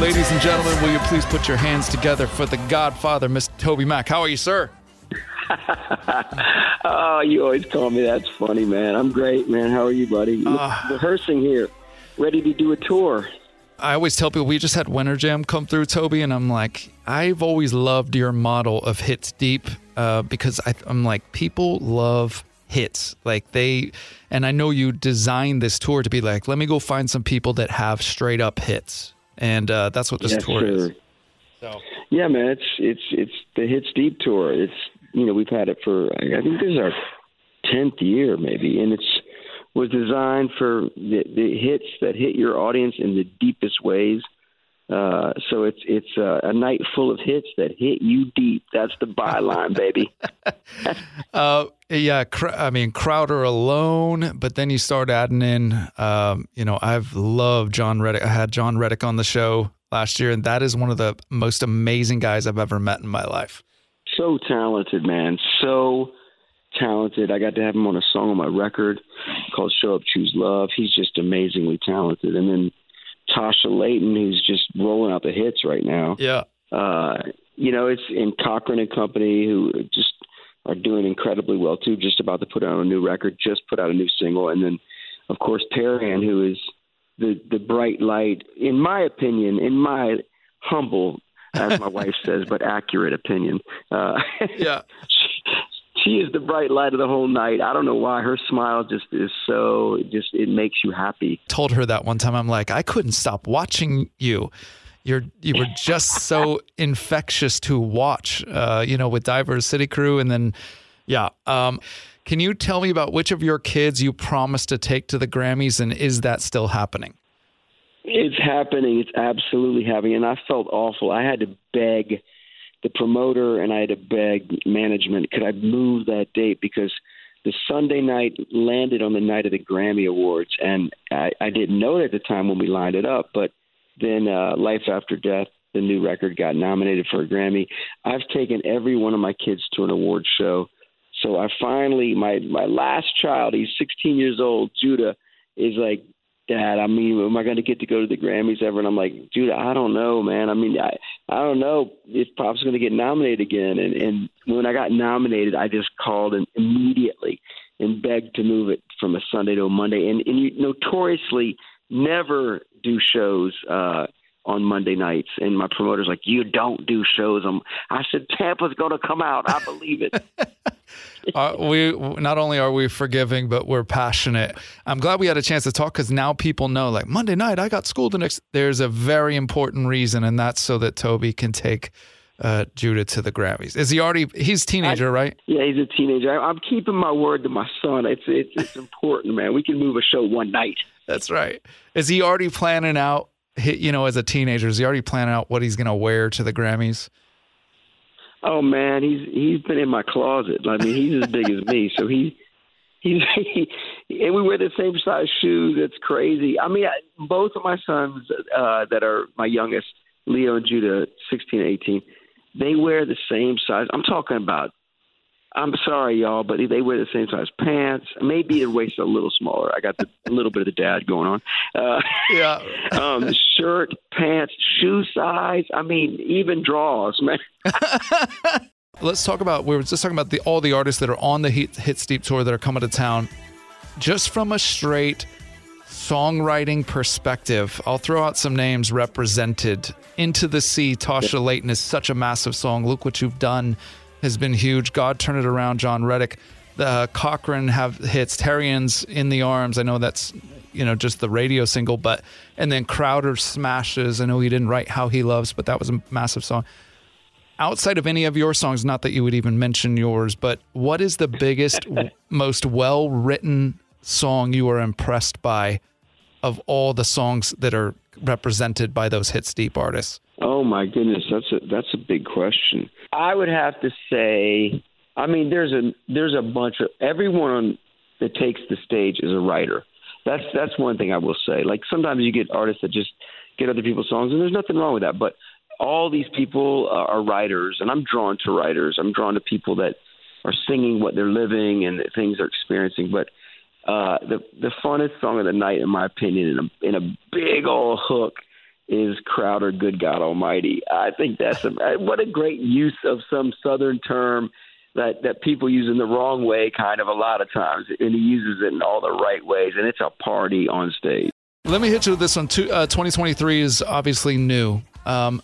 Ladies and gentlemen, will you please put your hands together for the Godfather, Mr. Toby Mac? How are you, sir? oh, you always call me. That's funny, man. I'm great, man. How are you, buddy? Uh, Rehearsing here, ready to do a tour. I always tell people we just had Winter Jam come through, Toby, and I'm like, I've always loved your model of hits deep uh, because I, I'm like, people love hits. Like they, and I know you designed this tour to be like, let me go find some people that have straight up hits, and uh, that's what this Yes, tour sir. is. So Yeah, man. It's it's it's the Hits Deep tour. It's you know we've had it for I think this is our tenth year maybe, and it's was designed for the, the hits that hit your audience in the deepest ways. Uh, so it's it's uh, a night full of hits that hit you deep. That's the byline, baby. Uh, yeah, Cr- I mean Crowder alone, but then you start adding in, um, you know, I've loved Jon Reddick. I had Jon Reddick on the show last year, and that is one of the most amazing guys I've ever met in my life. so talented, man. So talented. I got to have him on a song on my record called "Show Up, Choose Love." He's just amazingly talented. And then Tasha Layton, who's just rolling out the hits right now. Yeah, Uh, you know, it's in Cochren and Company, who just are doing incredibly well too. Just about to put out a new record, just put out a new single, and then, of course, Terrian, who is the the bright light, in my opinion, in my humble, as my wife says, but accurate opinion. Uh, yeah. she, is the bright light of the whole night. I don't know why her smile just is so it just it makes you happy. Told her that one time. I'm like, I couldn't stop watching you. You're you were just so infectious to watch. Uh, you know, with Diverse City Crew, and then yeah. Um, can you tell me about which of your kids you promised to take to the Grammys, and is that still happening? It's happening. It's absolutely happening. And I felt awful. I had to beg the promoter and I had to beg management, could I move that date? Because the Sunday night landed on the night of the Grammy Awards. And I, I didn't know it at the time when we lined it up. But then uh, Life After Death, the new record, got nominated for a Grammy. I've taken every one of my kids to an award show. So I finally, my my last child, he's 16 years old, Judah, is like, Dad, I mean, am I going to get to go to the Grammys ever? And I'm like, dude, I don't know, man. I mean, I I don't know if Pop's going to get nominated again. And and when I got nominated, I just called and immediately and begged to move it from a Sunday to a Monday. And and you notoriously never do shows uh on Monday nights. And my promoter's like, you don't do shows. I'm, I said, Tampa's going to come out. I believe it. Uh, we not only are we forgiving, but we're passionate. I'm glad we had a chance to talk because now people know. Like Monday night, I got school the next. There's a very important reason, and that's so that Toby can take uh, Judah to the Grammys. Is he already? He's a teenager, right? Yeah, he's a teenager. I, I'm keeping my word to my son. It's it's it's important, man. We can move a show one night. That's right. Is he already planning out? You know, as a teenager, is he already planning out what he's going to wear to the Grammys? Oh man, he's he's been in my closet. I mean, he's as big as me, so he he's he, and we wear the same size shoes. It's crazy. I mean, I, both of my sons uh, that are my youngest, Leo and Judah, sixteen, eighteen, they wear the same size. I'm talking about. I'm sorry, y'all, but they wear the same size pants. Maybe their waist is a little smaller. I got the, a little bit of the dad going on. Uh, Yeah. um, shirt, pants, shoe size. I mean, even drawers, man. Let's talk about. We were just talking about the all the artists that are on the Hit, Hits Deep tour that are coming to town. Just from a straight songwriting perspective, I'll throw out some names represented. Into the Sea, Tasha Layton is such a massive song. Look what you've done has been huge. God turn it around, Jon Reddick. The uh, Cochren have hits. Terrian's in the arms. I know that's you know just the radio single, but and then Crowder smashes. I know he didn't write How He Loves, but that was a massive song outside of any of your songs, not that you would even mention yours, but what is the biggest, most well written song you are impressed by of all the songs that are represented by those hits deep artists? Oh my goodness, that's a that's a big question. I would have to say, I mean, there's a there's a bunch of everyone that takes the stage is a writer. That's that's one thing I will say. Like sometimes you get artists that just get other people's songs, and there's nothing wrong with that. But all these people are, are writers, and I'm drawn to writers. I'm drawn to people that are singing what they're living and the things they're experiencing. But uh, the the funnest song of the night, in my opinion, in a, in a big old hook, is Crowder, good God Almighty. I think that's a, what a great use of some Southern term that that people use in the wrong way, kind of a lot of times, and he uses it in all the right ways, and it's a party on stage. Let me hit you with this one. Uh, 2023 is obviously new. Um,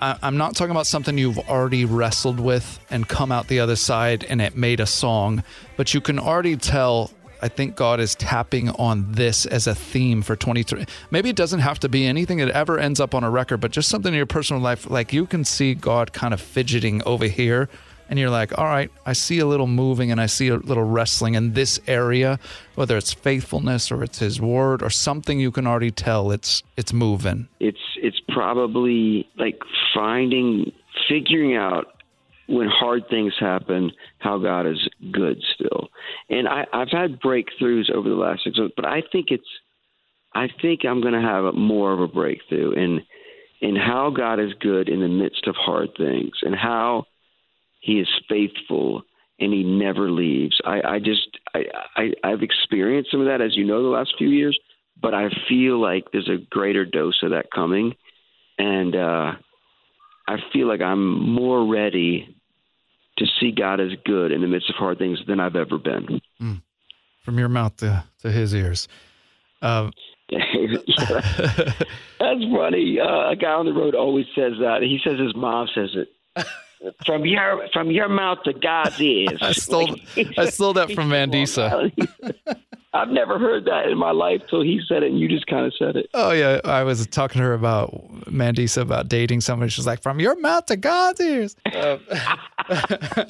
I'm not talking about something you've already wrestled with and come out the other side and it made a song, but you can already tell I think God is tapping on this as a theme for 23. Maybe it doesn't have to be anything that ever ends up on a record, but just something in your personal life. Like you can see God kind of fidgeting over here, and you're like, all right, I see a little moving and I see a little wrestling in this area, whether it's faithfulness or it's His Word or something you can already tell it's it's moving. It's it's probably like finding, figuring out when hard things happen, how God is good still. And I, I've had breakthroughs over the last six months, but I think it's, I think I'm going to have a, more of a breakthrough in, in how God is good in the midst of hard things and how He is faithful and He never leaves. I, I just, I, I, I've experienced some of that, as you know, the last few years, but I feel like there's a greater dose of that coming. And, uh, I feel like I'm more ready to see God as good in the midst of hard things than I've ever been. Mm. From your mouth to, to his ears. Um, That's funny. Uh, a guy on the road always says that. He says his mom says it. from your from your mouth to God's ears. I stole I stole that from Mandisa. I've never heard that in my life till he said it, and you just kind of said it. Oh yeah, I was talking to her about Mandisa about dating somebody. She's like, "From your mouth to God's ears." Uh,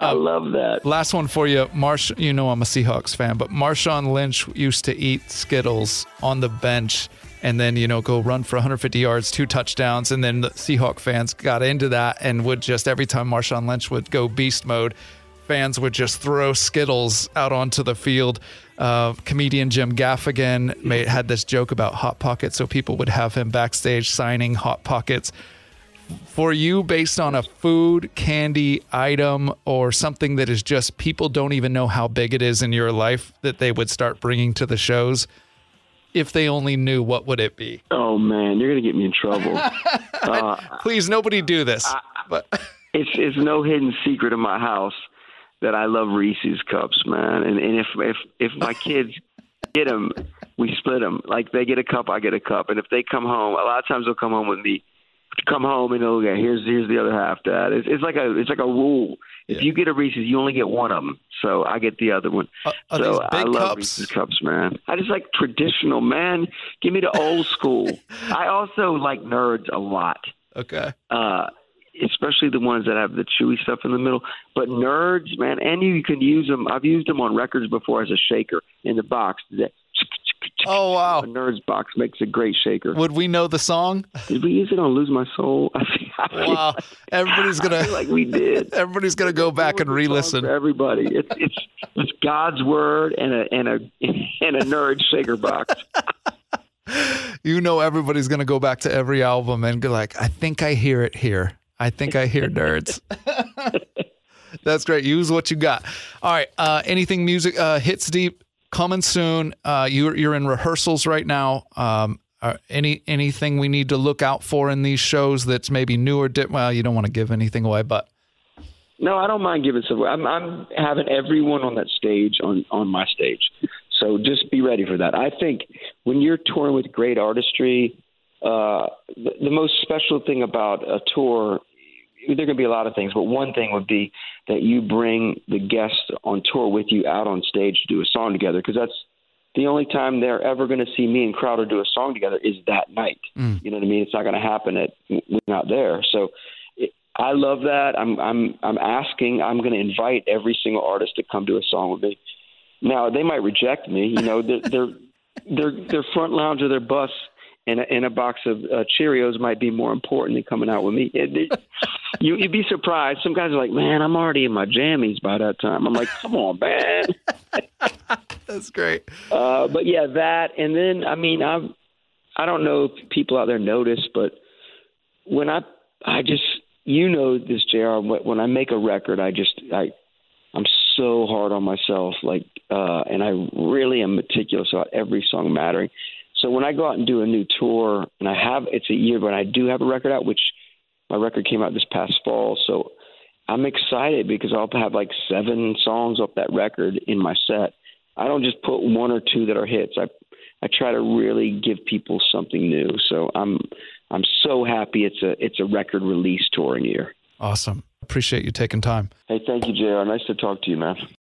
I love that. Last one for you, Marsh. You know I'm a Seahawks fan, but Marshawn Lynch used to eat Skittles on the bench and then you know go run for 150 yards, two touchdowns, and then the Seahawk fans got into that and would just every time Marshawn Lynch would go beast mode, fans would just throw Skittles out onto the field. Uh, comedian Jim Gaffigan made, had this joke about Hot Pockets, so people would have him backstage signing Hot Pockets. For you, based on a food, candy item, or something that is just people don't even know how big it is in your life that they would start bringing to the shows, if they only knew, what would it be? Oh man, you're gonna get me in trouble. uh, Please, nobody do this. I, but it's it's no hidden secret in my house that I love Reese's cups, man. And and if if if my kids get them, we split them. Like they get a cup, I get a cup. And if they come home, a lot of times they'll come home with me. Come home and they'll go, here's here's the other half. Dad, it's, it's like a it's like a rule. If yeah. you get a Reese's, you only get one of them. So I get the other one. Uh, so I love cups? Reese's cups, man. I just like traditional, man. Give me the old school. I also like nerds a lot. Okay. Uh, especially the ones that have the chewy stuff in the middle. But nerds, man, and you can use them. I've used them on records before as a shaker in the box. Oh wow! A Nerds box makes a great shaker. Would we know the song? Did we use it on "Lose My Soul"? wow! Everybody's gonna like we did. Everybody's gonna go back and re-listen. everybody, it's it's it's God's word and a and a and a nerd shaker box. you know, everybody's gonna go back to every album and go like, "I think I hear it here." I think I hear nerds. That's great. Use what you got. All right. Uh, anything music uh, hits deep coming soon. Uh, you're you're in rehearsals right now. Um, any anything we need to look out for in these shows that's maybe new or di- well, you don't want to give anything away, but no, I don't mind giving some. I'm, I'm having everyone on that stage on on my stage, so just be ready for that. I think when you're touring with great artistry, uh, the, the most special thing about a tour, there to be a lot of things, but one thing would be that you bring the guests on tour with you out on stage to do a song together, because that's the only time they're ever going to see me and Crowder do a song together is that night. Mm. You know what I mean? It's not going to happen at we're not there. So it, I love that. I'm I'm I'm asking. I'm going to invite every single artist to come do a song with me. Now they might reject me. You know, they're they're their their front lounge of their bus and a, and a box of uh, Cheerios might be more important than coming out with me. It, it, you, you'd be surprised. Some guys are like, "Man, I'm already in my jammies by that time." I'm like, "Come on, man." That's great. Uh, but yeah, that, and then I mean, I've I don't know if people out there notice, but when I I just you know this, Jayar When I make a record, I just I I'm so hard on myself, like, uh, and I really am meticulous about every song mattering. So when I go out and do a new tour, and I have it's a year, but I do have a record out, which my record came out this past fall. So I'm excited because I'll have like seven songs off that record in my set. I don't just put one or two that are hits. I I try to really give people something new. So I'm I'm so happy it's a it's a record release touring year. Awesome. Appreciate you taking time. Hey, thank you, Jayar. Nice to talk to you, man.